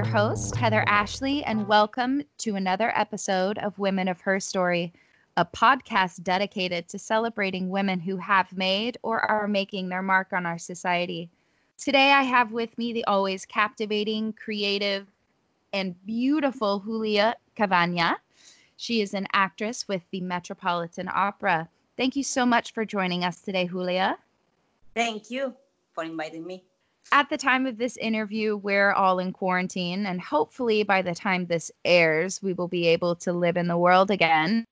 your host, Heather Ashley, and welcome to another episode of Women of Her Story, a podcast dedicated to celebrating women who have made or are making their mark on our society. Today, I have with me the always captivating, creative, and beautiful Julia Cavagna. She is an actress with the Metropolitan Opera. Thank you so much for joining us today, Julia. Thank you for inviting me. At the time of this interview, we're all in quarantine, and hopefully by the time this airs, we will be able to live in the world again.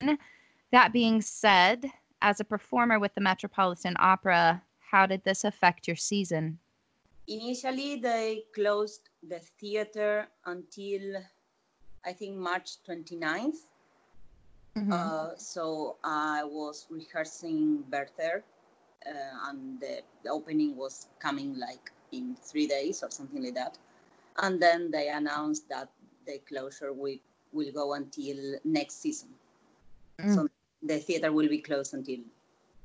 That being said, as a performer with the Metropolitan Opera, how did this affect your season? Initially, they closed the theater until I think March 29th. Mm-hmm. Uh, so I was rehearsing Werther, uh, and the, the opening was coming like in three days or something like that. And then they announced that the closure will, will go until next season. Mm. So the theater will be closed until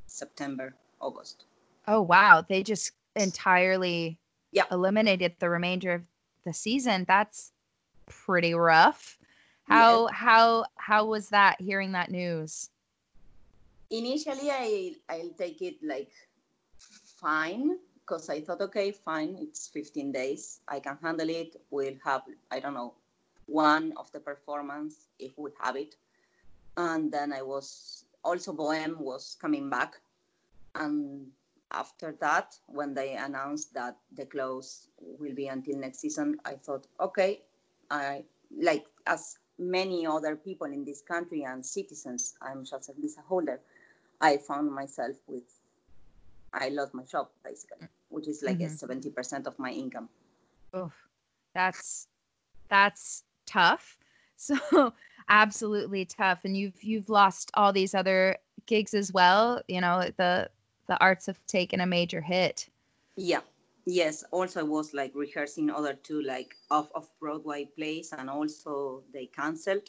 September, August. Oh, wow. They just entirely yeah. eliminated the remainder of the season. That's pretty rough. How yeah. how how was that hearing that news? Initially I I'll take it like fine because I thought, okay, fine, it's 15 days. I can handle it. We'll have, I don't know, one of the performance if we have it. And then I was also Bohème was coming back. And after that, when they announced that the close will be until next season, I thought, okay, I like as many other people in this country and citizens, I'm just a visa holder. I found myself with I lost my job basically, which is like mm-hmm. a 70% of my income. Oh, that's that's tough. So absolutely tough. And you've you've lost all these other gigs as well. You know, the the arts have taken a major hit. Yeah. Yes. Also I was like rehearsing other two like off of Broadway plays and also they cancelled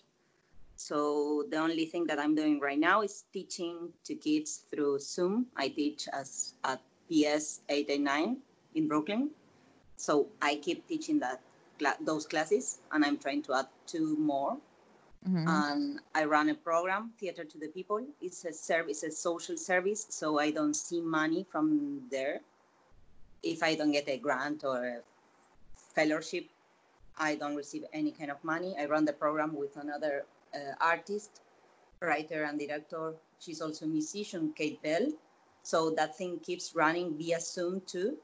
so the only thing that I'm doing right now is teaching to kids through Zoom. I teach as at PS 889 in Brooklyn. So I keep teaching that those classes, and I'm trying to add two more. Mm-hmm. And I run a program, Theater to the People. It's a service, a social service, so I don't see money from there. If I don't get a grant or a fellowship, I don't receive any kind of money. I run the program with another artist, writer, and director. She's also a musician, Kate Bell. So that thing keeps running via Zoom too.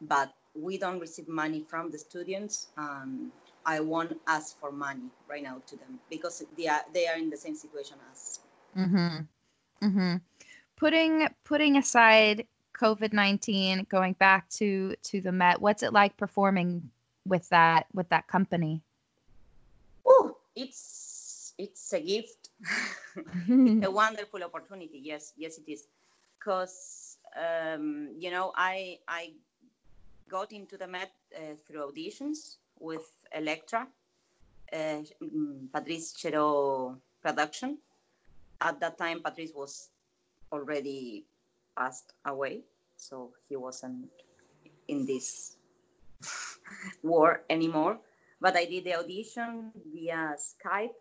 But we don't receive money from the students. Um, I won't ask for money right now to them because they are they are in the same situation as. Mm-hmm. Mm-hmm. Putting putting aside COVID nineteen, going back to to the Met, what's it like performing with that with that company? Oh, it's it's a gift, a wonderful opportunity. Yes, yes, it is, because um, you know I I got into the Met uh, through auditions with Elektra, uh, Patrice Chéreau production. At that time, Patrice was already passed away, so he wasn't in this war anymore. But I did the audition via Skype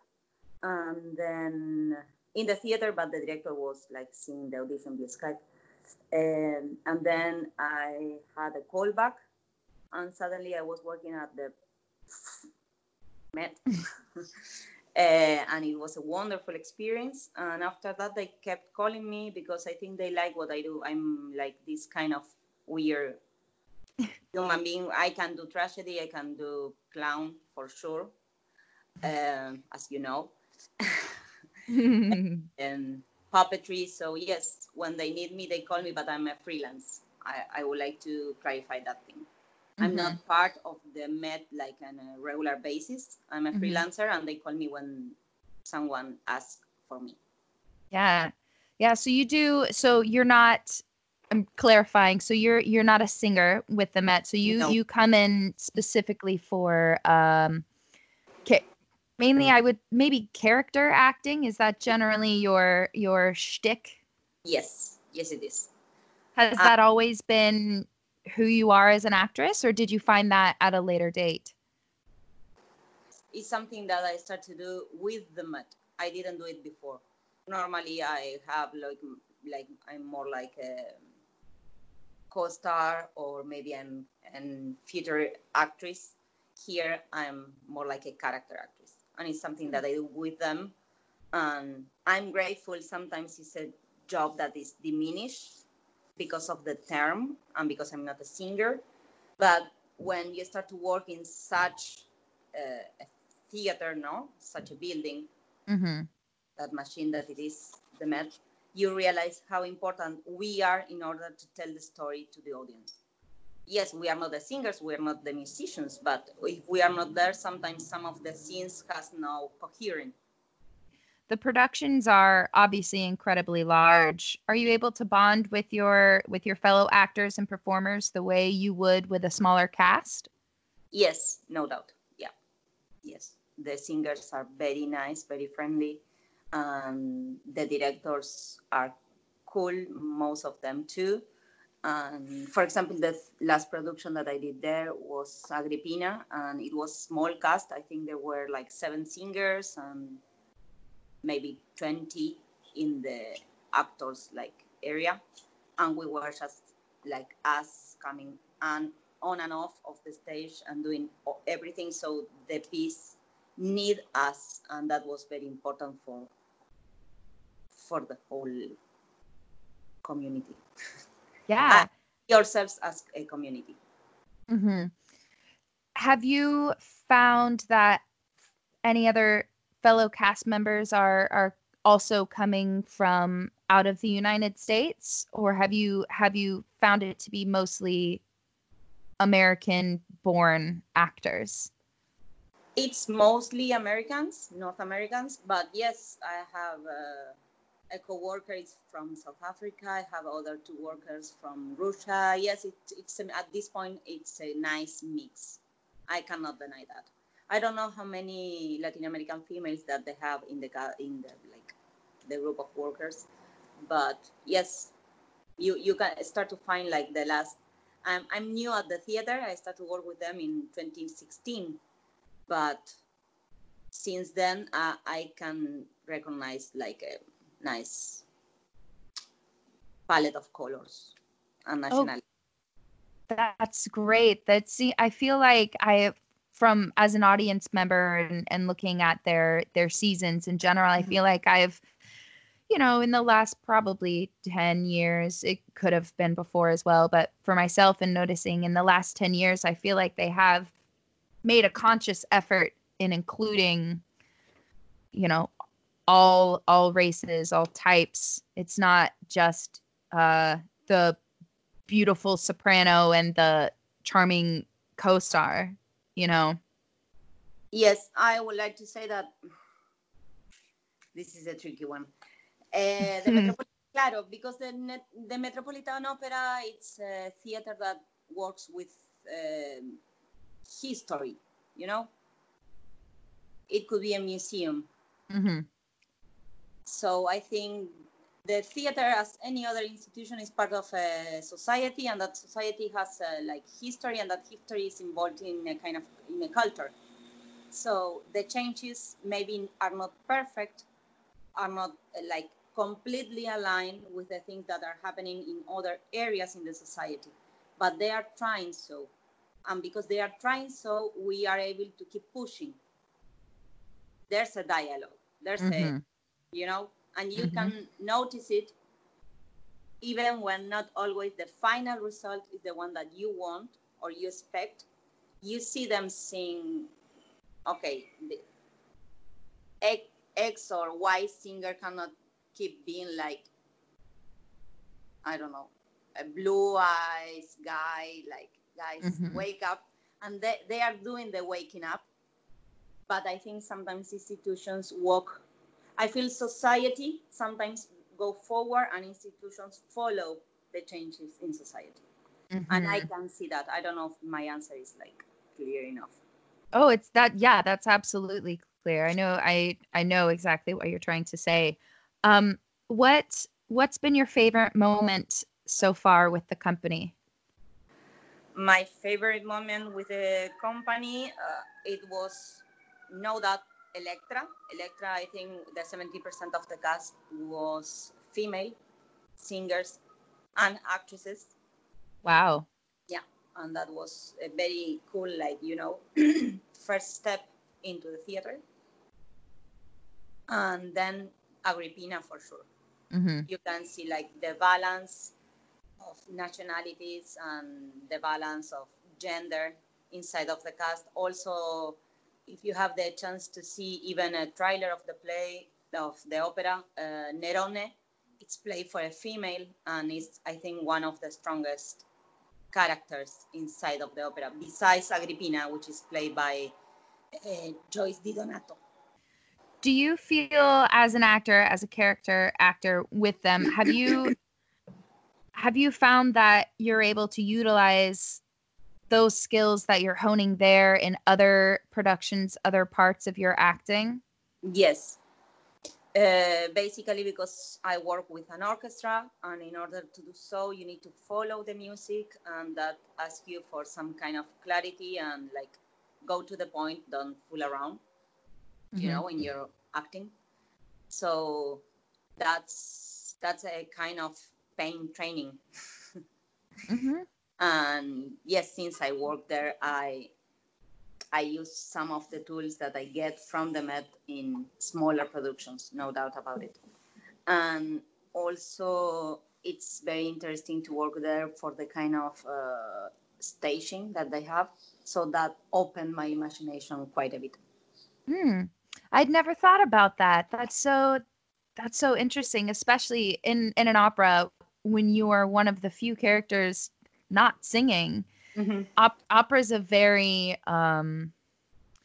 and then in the theater, but the director was like seeing the audition via Skype. And, and then I had a callback, and suddenly I was working at the Met. uh, and it was a wonderful experience. And after that, they kept calling me because I think they like what I do. I'm like this kind of weird human being. I can do tragedy, I can do clown for sure, um, as you know. and, puppetry. So yes, when they need me, they call me, but I'm a freelance. I, I would like to clarify that thing. Mm-hmm. I'm not part of the Met like on a regular basis. I'm a mm-hmm. freelancer, and they call me when someone asks for me. Yeah, yeah. So you do. So you're not. I'm clarifying. So you're you're not a singer with the Met. So you no. you come in specifically for um, mainly I would maybe character acting. Is that generally your your shtick? Yes, yes, it is. Has uh, that always been who you are as an actress, or did you find that at a later date? it's something that I start to do with the Met. I didn't do it before. Normally, I have like like I'm more like a co-star or maybe I'm an theater actress. Here, I'm more like a character actress, and it's something that I do with them. And I'm grateful. Sometimes it's a job that is diminished because of the term and because I'm not a singer. But when you start to work in such uh, a theater, no, such a building, mm-hmm. that machine that it is the Met, you realize how important we are in order to tell the story to the audience. Yes, we are not the singers, we are not the musicians, but if we are not there, sometimes some of the scenes has no coherence. The productions are obviously incredibly large. Are you able to bond with your with your fellow actors and performers the way you would with a smaller cast? Yes, no doubt. Yeah. Yes. The singers are very nice, very friendly and the directors are cool, most of them too. And for example, the last production that I did there was Agrippina, and it was small cast. I think there were like seven singers and maybe 20 in the actors like area, and we were just like us coming and on and off of the stage and doing everything. So the piece need us, and that was very important for for the whole community. Yeah. yourselves as a community. Mm-hmm. Have you found that any other fellow cast members are are also coming from out of the United States, or have you have you found it to be mostly American-born actors? It's mostly Americans, North Americans, but yes, I have. Uh, a co-worker is from South Africa. I have other two workers from Russia. Yes, it, it's at this point it's a nice mix. I cannot deny that. I don't know how many Latin American females that they have in the in the like the group of workers, but yes, you you can start to find like the last. I'm I'm new at the theater. I started to work with them in 2016, but since then uh, I can recognize like a nice palette of colors and nationality. Oh, that's great. That's see, I feel like I from as an audience member and, and looking at their their seasons in general, I mm-hmm. feel like I've you know, in the last probably 10 years, it could have been before as well, but for myself and noticing in the last 10 years, I feel like they have made a conscious effort in including, you know, all all races, all types. It's not just uh, the beautiful soprano and the charming co-star, you know. Yes, I would like to say that this is a tricky one. Uh, the Metropolitan, claro, because the the Metropolitan Opera it's a theater that works with uh, history. You know, it could be a museum. Mm-hmm. So I think the theater, as any other institution, is part of a society, and that society has a, like history, and that history is involved in a kind of in a culture. So the changes maybe are not perfect, are not like completely aligned with the things that are happening in other areas in the society, but they are trying so, and because they are trying so, we are able to keep pushing. There's a dialogue. There's mm-hmm. a you know, and you mm-hmm. can notice it even when not always the final result is the one that you want or you expect. You see them saying, okay, the X or Y singer cannot keep being like, I don't know, a blue eyes guy, like, guys, mm-hmm. wake up. And they, they are doing the waking up. But I think sometimes institutions walk I feel society sometimes go forward and institutions follow the changes in society. Mm-hmm. And I can see that. I don't know if my answer is like clear enough. Oh, it's that yeah, that's absolutely clear. I know I I know exactly what you're trying to say. Um what what's been your favorite moment so far with the company? My favorite moment with the company uh, it was know that Elektra, Elektra, I think the 70% of the cast was female singers and actresses. Wow. Yeah, and that was a very cool, like, you know, first step into the theater. And then Agrippina for sure. Mm-hmm. You can see like the balance of nationalities and the balance of gender inside of the cast. Also, if you have the chance to see even a trailer of the play of the opera uh, Nerone, it's played for a female and it's I think one of the strongest characters inside of the opera, besides Agrippina, which is played by uh, Joyce DiDonato. Do you feel as an actor, as a character actor with them, have you have you found that you're able to utilize those skills that you're honing there in other productions, other parts of your acting? Yes. Uh, basically, because I work with an orchestra, and in order to do so, you need to follow the music, and that asks you for some kind of clarity and like go to the point, don't fool around, you Mhm. know, in your acting. So that's that's a kind of pain training. Mhm. And yes since i work there i i use some of the tools that i get from the met in smaller productions no doubt about it and also it's very interesting to work there for the kind of uh, staging that they have so that opened my imagination quite a bit Hmm. I'd never thought about that. That's so that's so interesting, especially in in an opera when you are one of the few characters not singing. Op- opera is a very um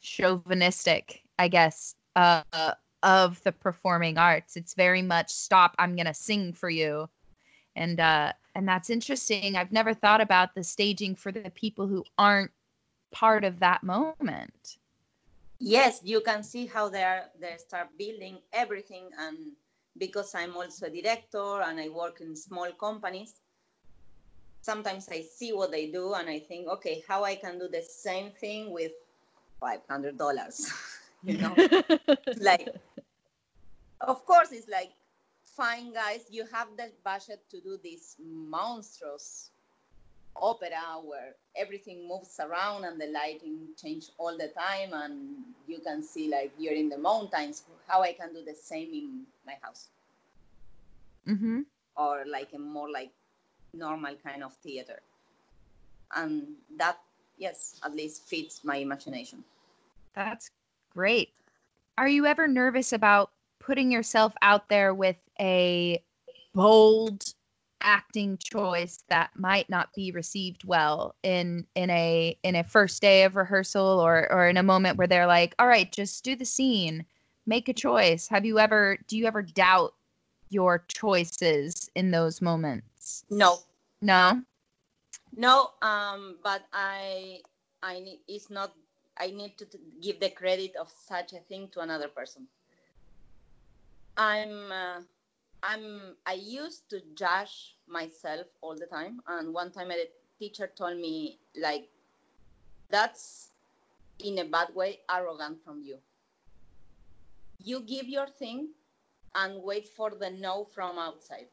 chauvinistic, I guess, uh of the performing arts. It's very much stop, I'm going to sing for you. And uh and that's interesting. I've never thought about the staging for the people who aren't part of that moment. yes you can see how they are they start building everything and because i'm also a director and i work in small companies sometimes i see what they do and i think okay how i can do the same thing with $500 you know? Like of course it's like fine guys you have the budget to do this monstrous opera where everything moves around and the lighting change all the time and you can see like you're in the mountains. How i can do the same in my house? Mhm. or like a more like normal kind of theater and that yes at least fits my imagination That's great. Are you ever nervous about putting yourself out there with a bold acting choice that might not be received well in in a in a first day of rehearsal or or in a moment where they're like, "All right, just do the scene. Make a choice." Have you ever do you ever doubt your choices in those moments? No. No. no um but i i need it's not i need to t- give the credit of such a thing to another person. I'm uh, i'm i used to judge myself all the time and one time a teacher told me like that's in a bad way arrogant from you. You give your thing and wait for the no from outside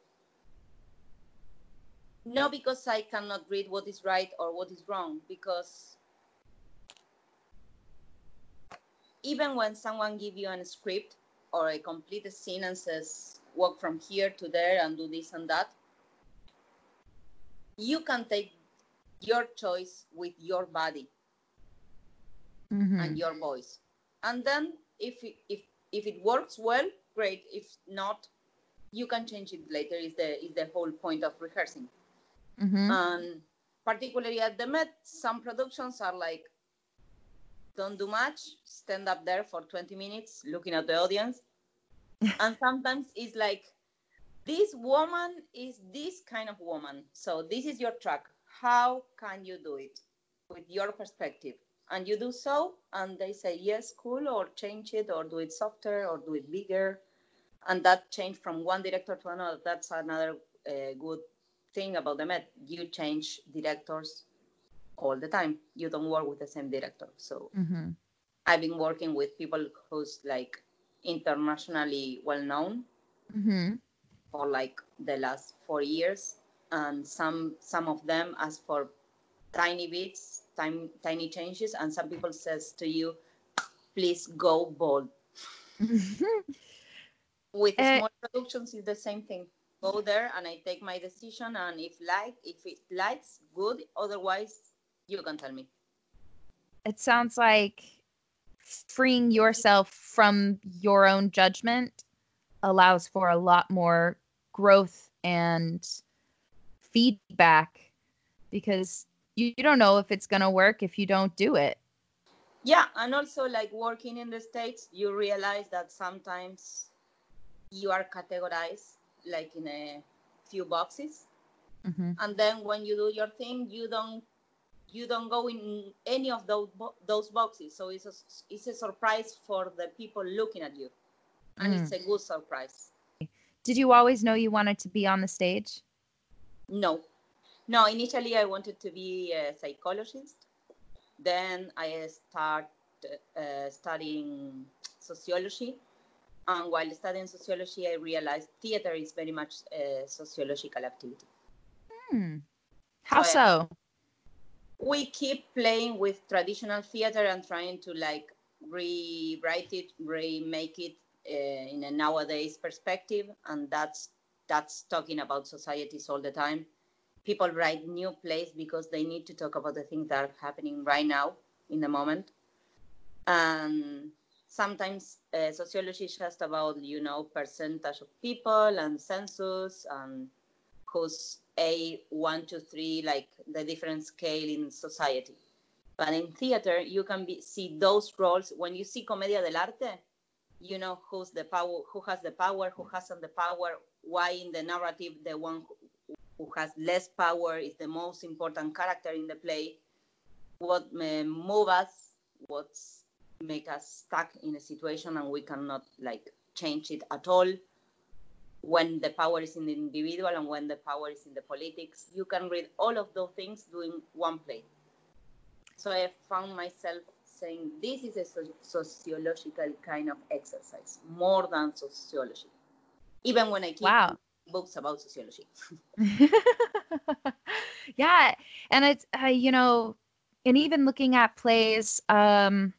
no because i cannot read what is right or what is wrong because even when someone give you a script or a complete scene and says walk from here to there and do this and that you can take your choice with your body Mhm. and your voice. And then if it, if if it works well great. If not you can change it later. Is the is the whole point of rehearsing Mhm. and particularly at the Met, some productions are like, don't do much, stand up there for 20 minutes looking at the audience. and sometimes it's like, this woman is this kind of woman. So this is your track. How can you do it with your perspective? And you do so, and they say, yes, cool, or change it, or do it softer, or do it bigger. And that change from one director to another. That's another uh, good thing about the Met, you change directors all the time. You don't work with the same director. So Mhm. I've been working with people who's like internationally well known Mm-hmm. for like the last four years, and some some of them ask for tiny bits, tiny tiny changes, and some people says to you, please go bold. With Eh. small productions, it's the same thing. Go there, and I take my decision, and if like if it likes, good. Otherwise, you can tell me. it sounds like freeing yourself from your own judgment allows for a lot more growth and feedback because you, you don't know if it's going to work if you don't do it. Yeah, and also like working in the States, you realize that sometimes you are categorized like in a few boxes. Mm-hmm. And then when you do your thing, you don't you don't go in any of those those boxes. So it's a, it's a surprise for the people looking at you. And it's a good surprise. Did you always know you wanted to be on the stage? No. No, initially I wanted to be a psychologist. Then I start uh, studying sociology. And while studying sociology, I realized theater is very much a sociological activity. Hmm. How So, so? We keep playing with traditional theater and trying to like rewrite it, remake it uh, in a nowadays perspective, and that's that's talking about societies all the time. People write new plays because they need to talk about the things that are happening right now in the moment. And sometimes uh, sociology is just about you know percentage of people and census and who's a one two three like the different scale in society. But in theater, you can be, see those roles. When you see Commedia dell'arte, you know who's the power, who has the power, who hasn't the power. Why in the narrative, the one who, has less power is the most important character in the play. What uh, move us, what's make us stuck in a situation, and we cannot like change it at all. When the power is in the individual and when the power is in the politics, you can read all of those things doing one play. So I found myself saying this is a so- sociological kind of exercise more than sociology, even when I keep Wow. books about sociology. yeah, and it's uh, you know, and even looking at plays, um,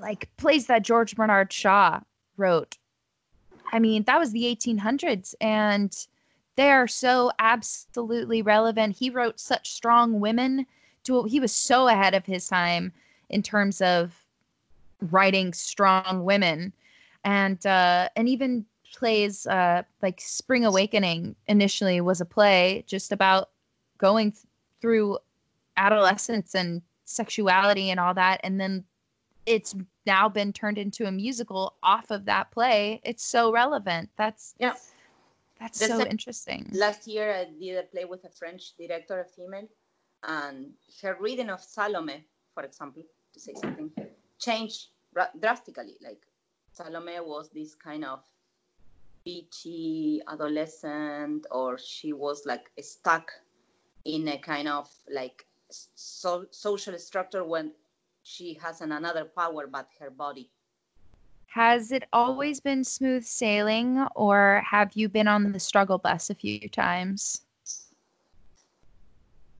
like plays that George Bernard Shaw wrote. I mean, that was the 1800s, and they are so absolutely relevant. He wrote such strong women. To he was so ahead of his time in terms of writing strong women, and uh, and even plays uh, like Spring Awakening initially was a play just about going th- through adolescence and sexuality and all that, and then it's now been turned into a musical off of that play. It's so relevant. That's Yeah. that's so sec- interesting. Last year, I did a play with a French director, a female, and her reading of Salome, for example, to say something, changed ra- drastically. Like Salome was this kind of beachy adolescent, or she was like stuck in a kind of like so- social structure when she has an another power but her body. Has it always been smooth sailing, or have you been on the struggle bus a few times?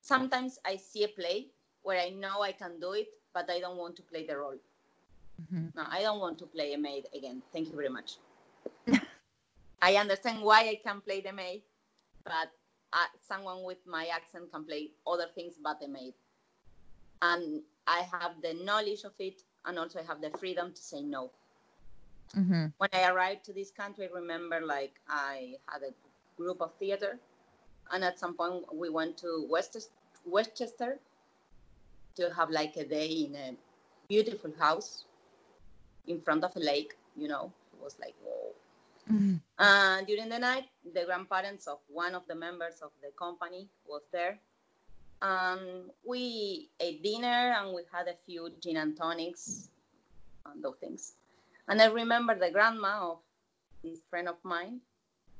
Sometimes I see a play where I know I can do it, but I don't want to play the role. Mhm. No, I don't want to play a maid again. Thank you very much. I understand why I can play the maid, but uh, someone with my accent can play other things but a maid. And I have the knowledge of it, and also I have the freedom to say no. hmm When I arrived to this country, I remember like I had a group of theater, and at some point we went to West- Westchester to have like a day in a beautiful house in front of a lake. You know, it was like whoa. hmm And during the night, the grandparents of one of the members of the company was there. And we ate dinner and we had a few gin and tonics and those things. And I remember the grandma of this friend of mine.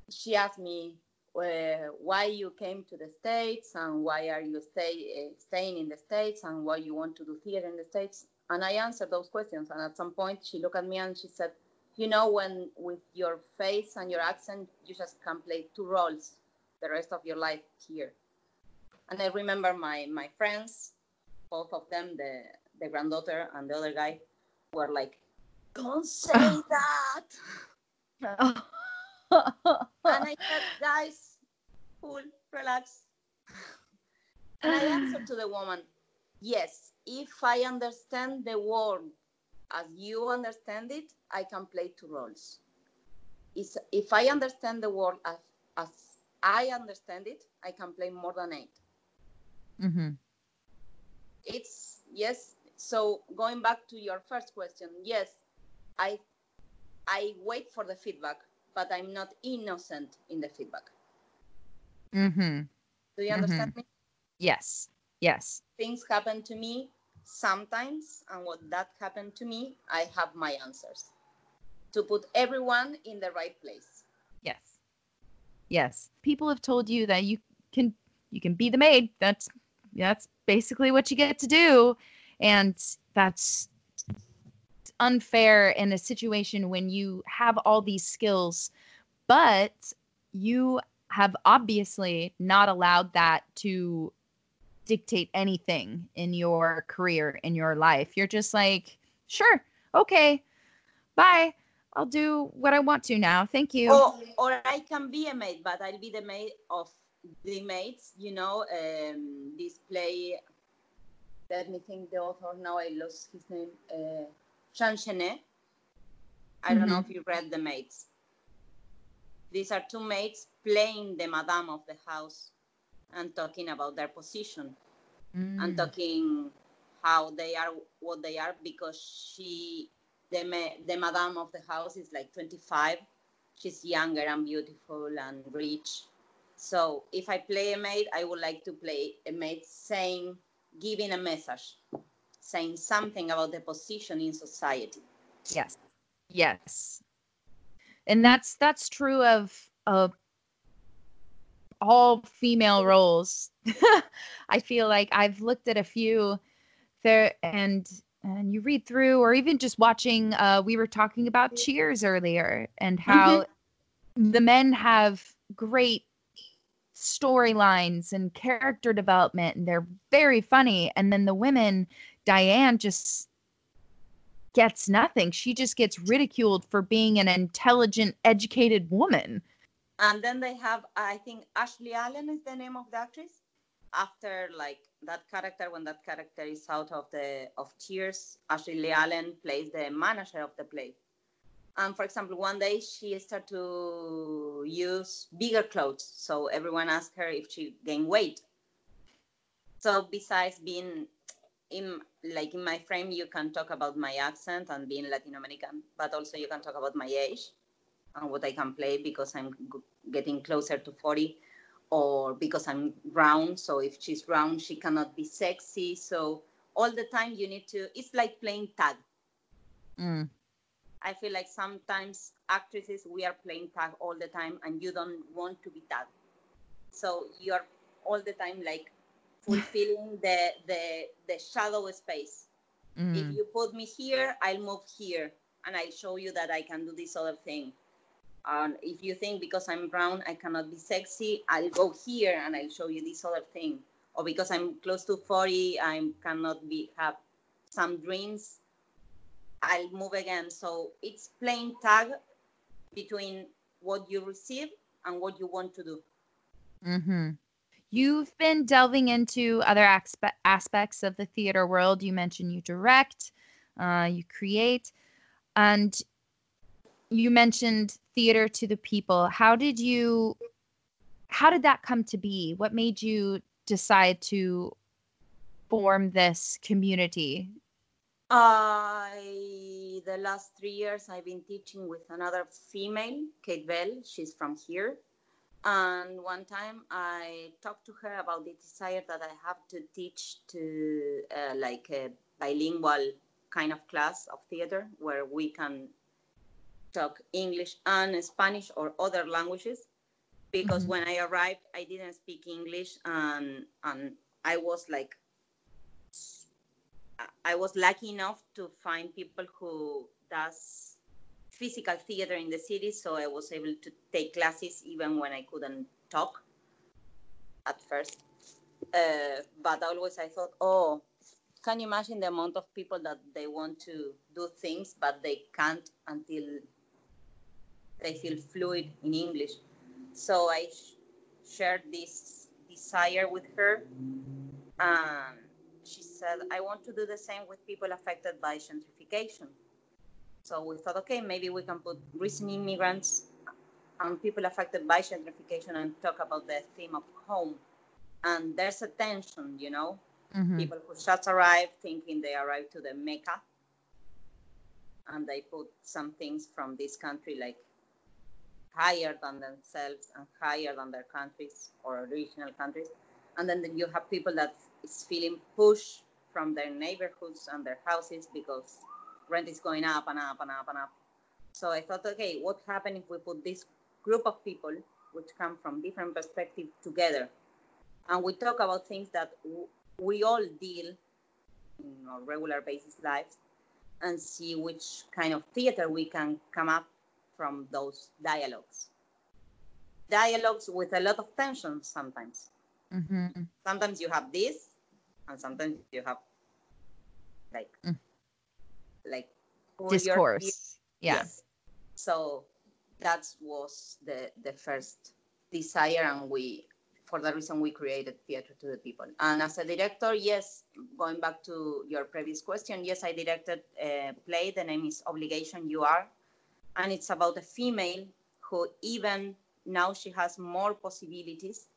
She asked me uh, why you came to the States and why are you stay, uh, staying in the States and why you want to do theater in the States. and I answered those questions. And at some point, she looked at me and she said, "You know, when with your face and your accent, you just can play two roles the rest of your life here." And I remember my my friends, both of them, the the granddaughter and the other guy, were like, "Don't say that." and I said, "Guys, cool, relax." And I answered to the woman, "Yes, if I understand the world as you understand it, I can play two roles. It's, if I understand the world as, as I understand it, I can play more than 8 mm-hmm. It's yes. So going back to your first question, yes, I I wait for the feedback, but I'm not innocent in the feedback. Mm-hmm. Do you understand mm-hmm. me? Yes. Yes. Things happen to me sometimes, and what that happened to me, I have my answers to put everyone in the right place. Yes. Yes. People have told you that you can you can be the maid. That's that's basically what you get to do. And that's unfair in a situation when you have all these skills, but you have obviously not allowed that to dictate anything in your career, in your life. You're just like, sure, okay, bye. I'll do what I want to now. Thank you. Or, or I can be a maid, but I'll be the maid of the mates, you know, um, this play. Let me think the author, now I lost his name. Uh, Jean Genet. I don't mm-hmm. know if you read The Maids. These are two mates playing the madame of the house and talking about their position mm. and talking how they are what they are because she the the madame of the house is like 25 she's younger and beautiful and rich so if i play a maid i would like to play a maid saying giving a message saying something about the position in society yes yes and that's that's true of of all female roles. I feel like I've looked at a few there and and you read through or even just watching uh we were talking about Cheers earlier and how mm-hmm. the men have great storylines and character development and they're very funny and then the women Diane just gets nothing. She just gets ridiculed for being an intelligent, educated woman. And then they have, I think Ashley Allen is the name of the actress. After like that character, when that character is out of the of Cheers Ashley Allen plays the manager of the play. And for example, one day she started to use bigger clothes, so everyone asked her if she gained weight. So besides being in like in my frame, you can talk about my accent and being Latin American, but also you can talk about my age and what I can play because I'm getting closer to 40 or because I'm round. So if she's round, she cannot be sexy. So all the time you need to, it's like playing tag. Mm. I feel like sometimes actresses, we are playing tag all the time and you don't want to be tagged. So you're all the time like fulfilling the, the, the shadow space. Mm. If you put me here, I'll move here and I'll show you that I can do this other thing. And if you think because I'm brown, I cannot be sexy, I'll go here and I'll show you this other thing. Or because I'm close to 40, I cannot be have some dreams, I'll move again. So it's playing tag between what you receive and what you want to do. Mm-hmm. You've been delving into other aspe- aspects of the theater world. You mentioned you direct, uh, you create, and you mentioned theater to the people. How did you how did that come to be? What made you decide to form this community? I the last three years I've been teaching with another female, Kate Bell. She's from here. And one time I talked to her about the desire that I have to teach to uh, like a bilingual kind of class of theater where we can talk English and Spanish or other languages because mm-hmm. when I arrived, I didn't speak English and and I was like I was lucky enough to find people who does physical theater in the city, so I was able to take classes even when I couldn't talk at first. Uh, but always I thought, oh, can you imagine the amount of people that they want to do things but they can't until they feel fluid in English? So I sh- shared this desire with her. She said, I want to do the same with people affected by gentrification. So we thought, okay, maybe we can put recent immigrants and people affected by gentrification and talk about the theme of home. And there's a tension, you know, mm-hmm. people who just arrived thinking they arrived to the Mecca and they put some things from this country like higher than themselves and higher than their countries or original countries. And then you have people that is feeling pushed from their neighborhoods and their houses because rent is going up and up and up and up. So I thought, okay, what happens if we put this group of people, which come from different perspectives, together, and we talk about things that w- we all deal in our regular basis lives, and see which kind of theater we can come up from those dialogues. Dialogues with a lot of tension sometimes. Mm-hmm. Sometimes you have this, and sometimes you have like mm. like discourse. Yeah. Yes. So that was the the first desire, and we for the reason we created theater to the people. And as a director, yes, going back to your previous question, yes, I directed a play. The name is Obligation You Are, and it's about a female who even now she has more possibilities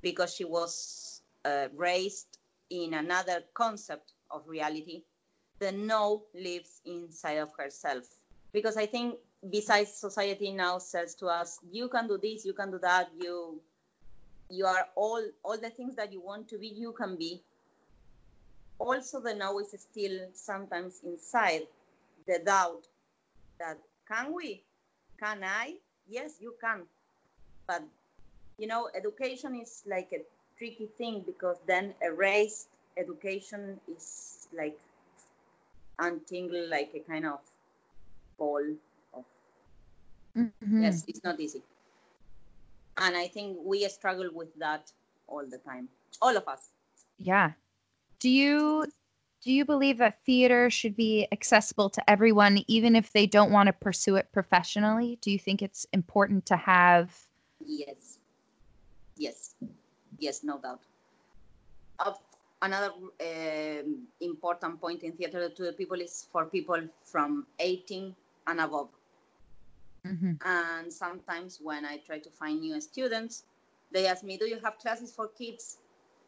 because she was uh, raised in another concept of reality. The no lives inside of herself. Because I think besides society now says to us, you can do this, you can do that, you you are all all the things that you want to be, you can be. Also the no is still sometimes inside the doubt that can we? Can I? Yes, you can. But you know, education is like a tricky thing because then erased education is like untangle like a kind of ball of mm-hmm. yes, it's not easy. And I think we struggle with that all the time. All of us. Yeah. Do you do you believe that theater should be accessible to everyone even if they don't want to pursue it professionally? Do you think it's important to have Yes Yes, yes, no doubt. Uh, another uh, important point in theater to the people is for people from 18 and above. Mm-hmm. And sometimes when I try to find new students, they ask me, "Do you have classes for kids?"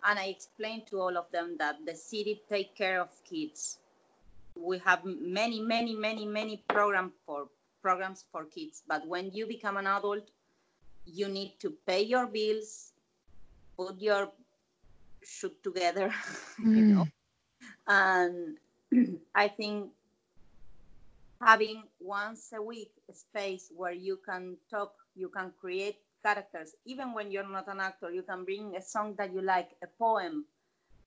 And I explain to all of them that the city take care of kids. We have many, many, many, many program for programs for kids. But when you become an adult, you need to pay your bills, put your shoot together, mm. you know. And I think having once a week a space where you can talk, you can create characters, even when you're not an actor, you can bring a song that you like, a poem,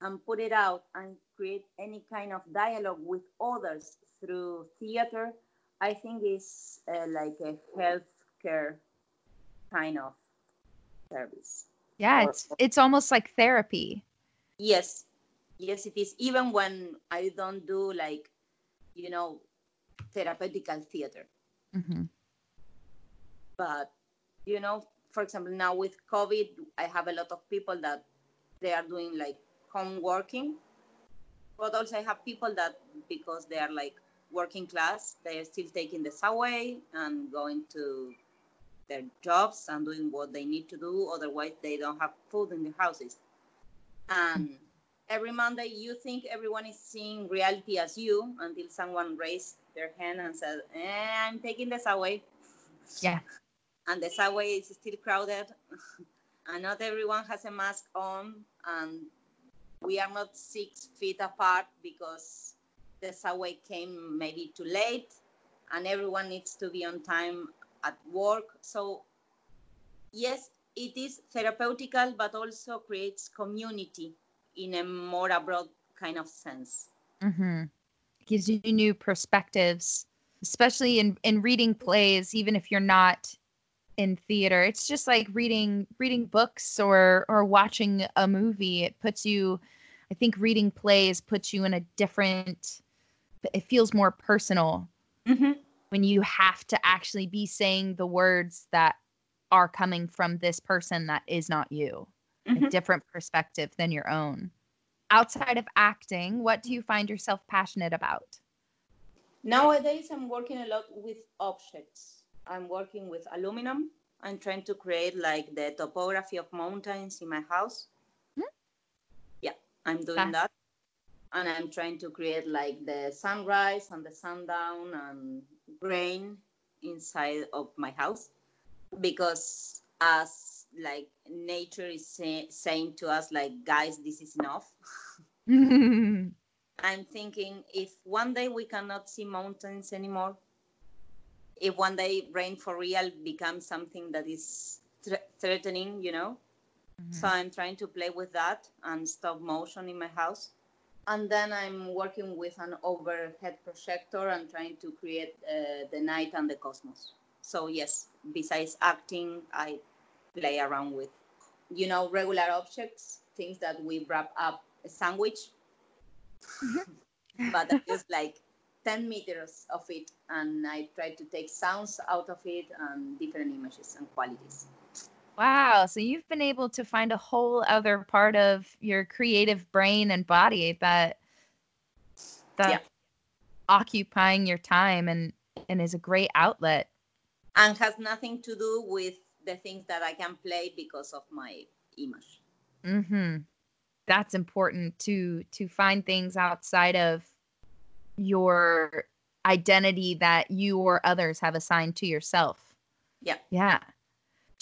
and put it out and create any kind of dialogue with others through theater. I think is uh, like a healthcare kind of service. Yeah, it's it's almost like therapy. Yes, yes, it is. Even when I don't do like, you know, therapeutical theater. Mm-hmm. But you know, for example, now with COVID, I have a lot of people that they are doing like home working, but also I have people that because they are like working class, they are still taking the subway and going to their jobs and doing what they need to do. Otherwise, they don't have food in their houses. And every Monday, you think everyone is seeing reality as you until someone raised their hand and said, eh, I'm taking the subway. Yeah. And the subway is still crowded. and not everyone has a mask on. And we are not six feet apart because the subway came maybe too late and everyone needs to be on time at work. So, yes, it is therapeutical, but also creates community in a more abroad kind of sense. Mm-hmm. Gives you new perspectives, especially in in reading plays. Even if you're not in theater, it's just like reading reading books or or watching a movie. It puts you. I think reading plays puts you in a different. It feels more personal Mhm. When you have to actually be saying the words that are coming from this person that is not you a Mhm. different perspective than your own outside of acting what do you find yourself passionate about Nowadays, I'm working a lot with objects. I'm working with aluminum. I'm trying to create like the topography of mountains in my house. Hmm. Yeah, I'm doing Fast. that. And I'm trying to create like the sunrise and the sundown and rain inside of my house because as like nature is say, saying to us like guys this is enough I'm thinking if one day we cannot see mountains anymore, if one day rain for real becomes something that is thre- threatening, you know. Mm-hmm. So I'm trying to play with that and stop motion in my house. And then I'm working with an overhead projector and trying to create uh, the night and the cosmos. So yes, besides acting, I play around with, you know, regular objects, things that we wrap up a sandwich but I use like 10 meters of it and I try to take sounds out of it and different images and qualities. Wow so you've been able to find a whole other part of your creative brain and body that that Yeah. occupying your time and and is a great outlet And has nothing to do with the things that I can play because of my image. Mm-hmm. That's important to to find things outside of your identity that you or others have assigned to yourself. Yeah. Yeah.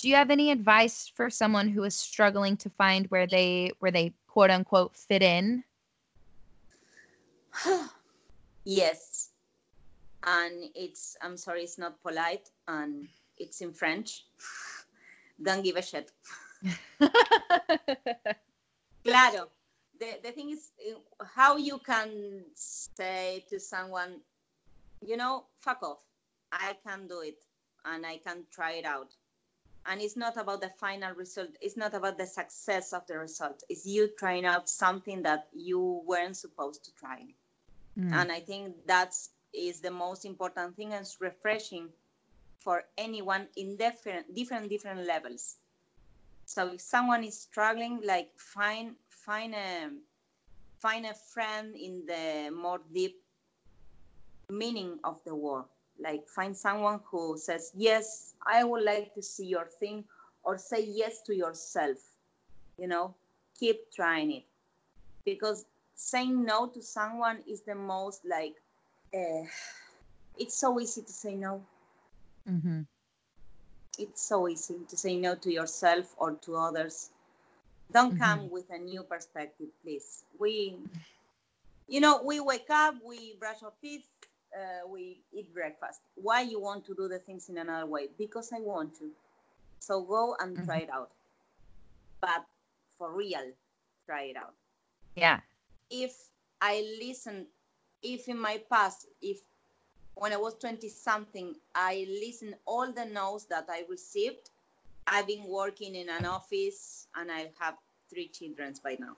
Do you have any advice for someone who is struggling to find where they where they quote unquote fit in? yes. And it's, I'm sorry, it's not polite and it's in French. Don't give a shit. Claro. The, the thing is uh, how you can say to someone, you know, fuck off. I can do it and I can try it out. And it's not about the final result. It's not about the success of the result. It's you trying out something that you weren't supposed to try. Mm. And I think that's is the most important thing and it's refreshing for anyone in different different different levels. So if someone is struggling, like find find a find a friend in the more deep meaning of the word. Like find someone who says, Yes, I would like to see your thing, or say yes to yourself. You know, keep trying it. Because saying no to someone is the most like uh, it's so easy to say no mm-hmm. it's so easy to say no to yourself or to others. Don't Mhm. come with a new perspective, please. We, you know, we wake up, we brush our teeth, uh, we eat breakfast. Why you want to do the things in another way? Because I want to. So go and try it out. But for real, try it out. Yeah. If I listen, if in my past, if when I was 20 something, I listened all the no's that I received. I've been working in an office and I have three children by now.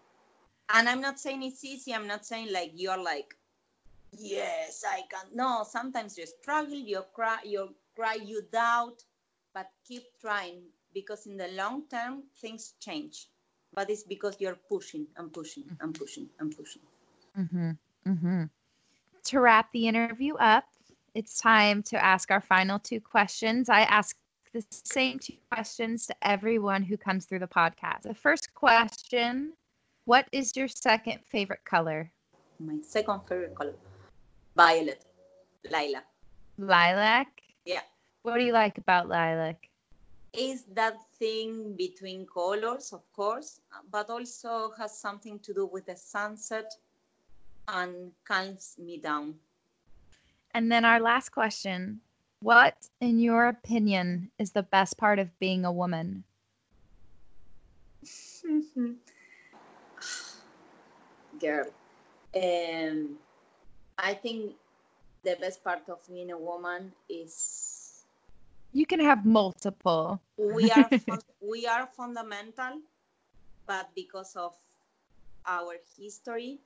And I'm not saying it's easy. I'm not saying like you're like, yes, I can. No, sometimes you struggle, you cry, you cry, you doubt, but keep trying because in the long term things change. But it's because you're pushing and pushing and pushing and pushing. Mm-hmm. Mm-hmm. To wrap the interview up, it's time to ask our final two questions. I ask the same two questions to everyone who comes through the podcast. The first question What is your second favorite color? My second favorite color, violet, lilac. Lilac? Yeah. What do you like about lilac? is that thing between colors, of course, but also has something to do with the sunset and calms me down. And then our last question What, in your opinion, is the best part of being a woman? Girl, um, I think the best part of being a woman is you can have multiple. we are we are fundamental, but because of our history,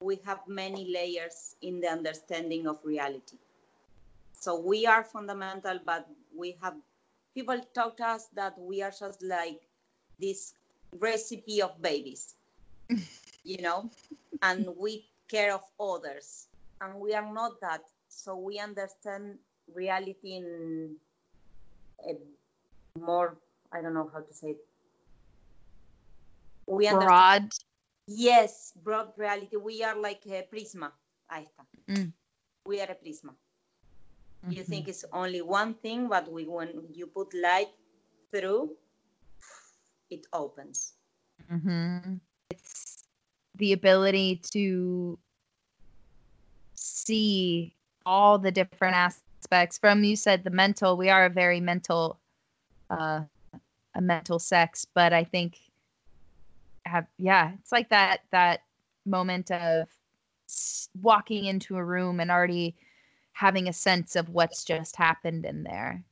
we have many layers in the understanding of reality. So we are fundamental, but we have people taught us that we are just like this recipe of babies, you know, and we care of others, and we are not that. So we understand reality in a more I don't know how to say it. We broad. Yes, broad reality. We are like a prisma. Ahí está. Mm. We are a prisma. Mm-hmm. You think it's only one thing, but we, when you put light through, it opens. Mm-hmm. The ability to see all the different aspects from you said the mental we are a very mental uh a mental sex but i think have yeah it's like that that moment of walking into a room and already having a sense of what's just happened in there.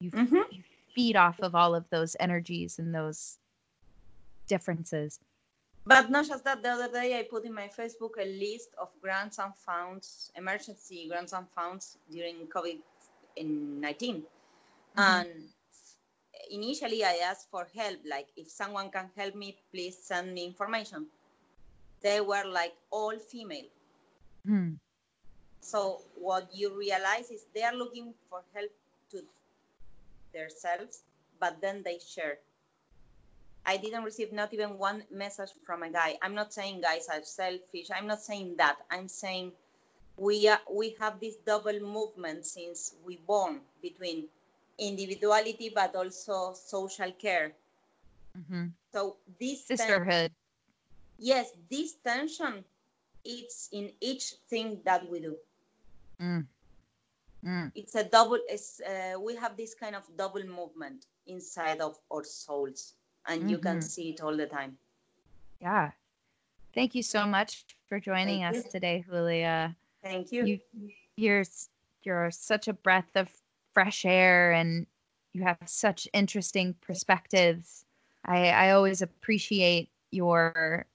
You, mm-hmm. you feed off of all of those energies and those differences. But not just that, the other day I put in my Facebook a list of grants and funds, emergency grants and funds during COVID 19. Mm-hmm. And initially I asked for help, like if someone can help me, please send me information. They were like all female. Mm. So what you realize is they are looking for help to themselves, but then they share. I didn't receive not even one message from a guy. I'm not saying guys are selfish. I'm not saying that. I'm saying we are, we have this double movement since we born between individuality but also social care. Mm-hmm. So this sisterhood. Ten- yes, this tension it's in each thing that we do. Mm. Mm. It's a double. It's, uh, we have this kind of double movement inside of our souls, and mm-hmm. you can mm-hmm. see it all the time. Yeah. Thank you so much for joining Thank us you. today, Julia. Thank you. you. You're you're such a breath of fresh air, and you have such interesting perspectives. I I always appreciate your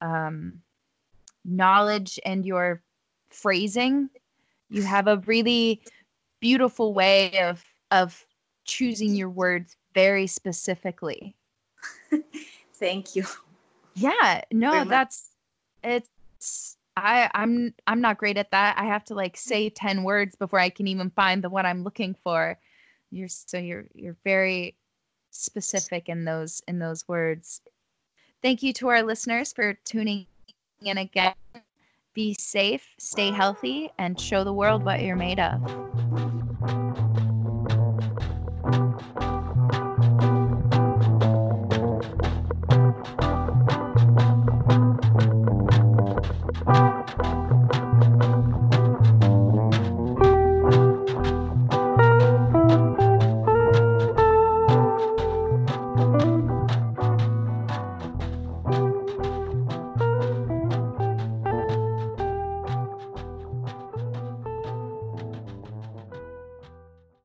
um, knowledge and your phrasing you have a really beautiful way of of choosing your words very specifically. Thank you. Yeah, no, that's it's I I'm I'm not great at that. I have to like say 10 words before I can even find the one I'm looking for. You're so you're you're very specific in those in those words. Thank you to our listeners for tuning in again. Be safe, stay healthy, and show the world what you're made of.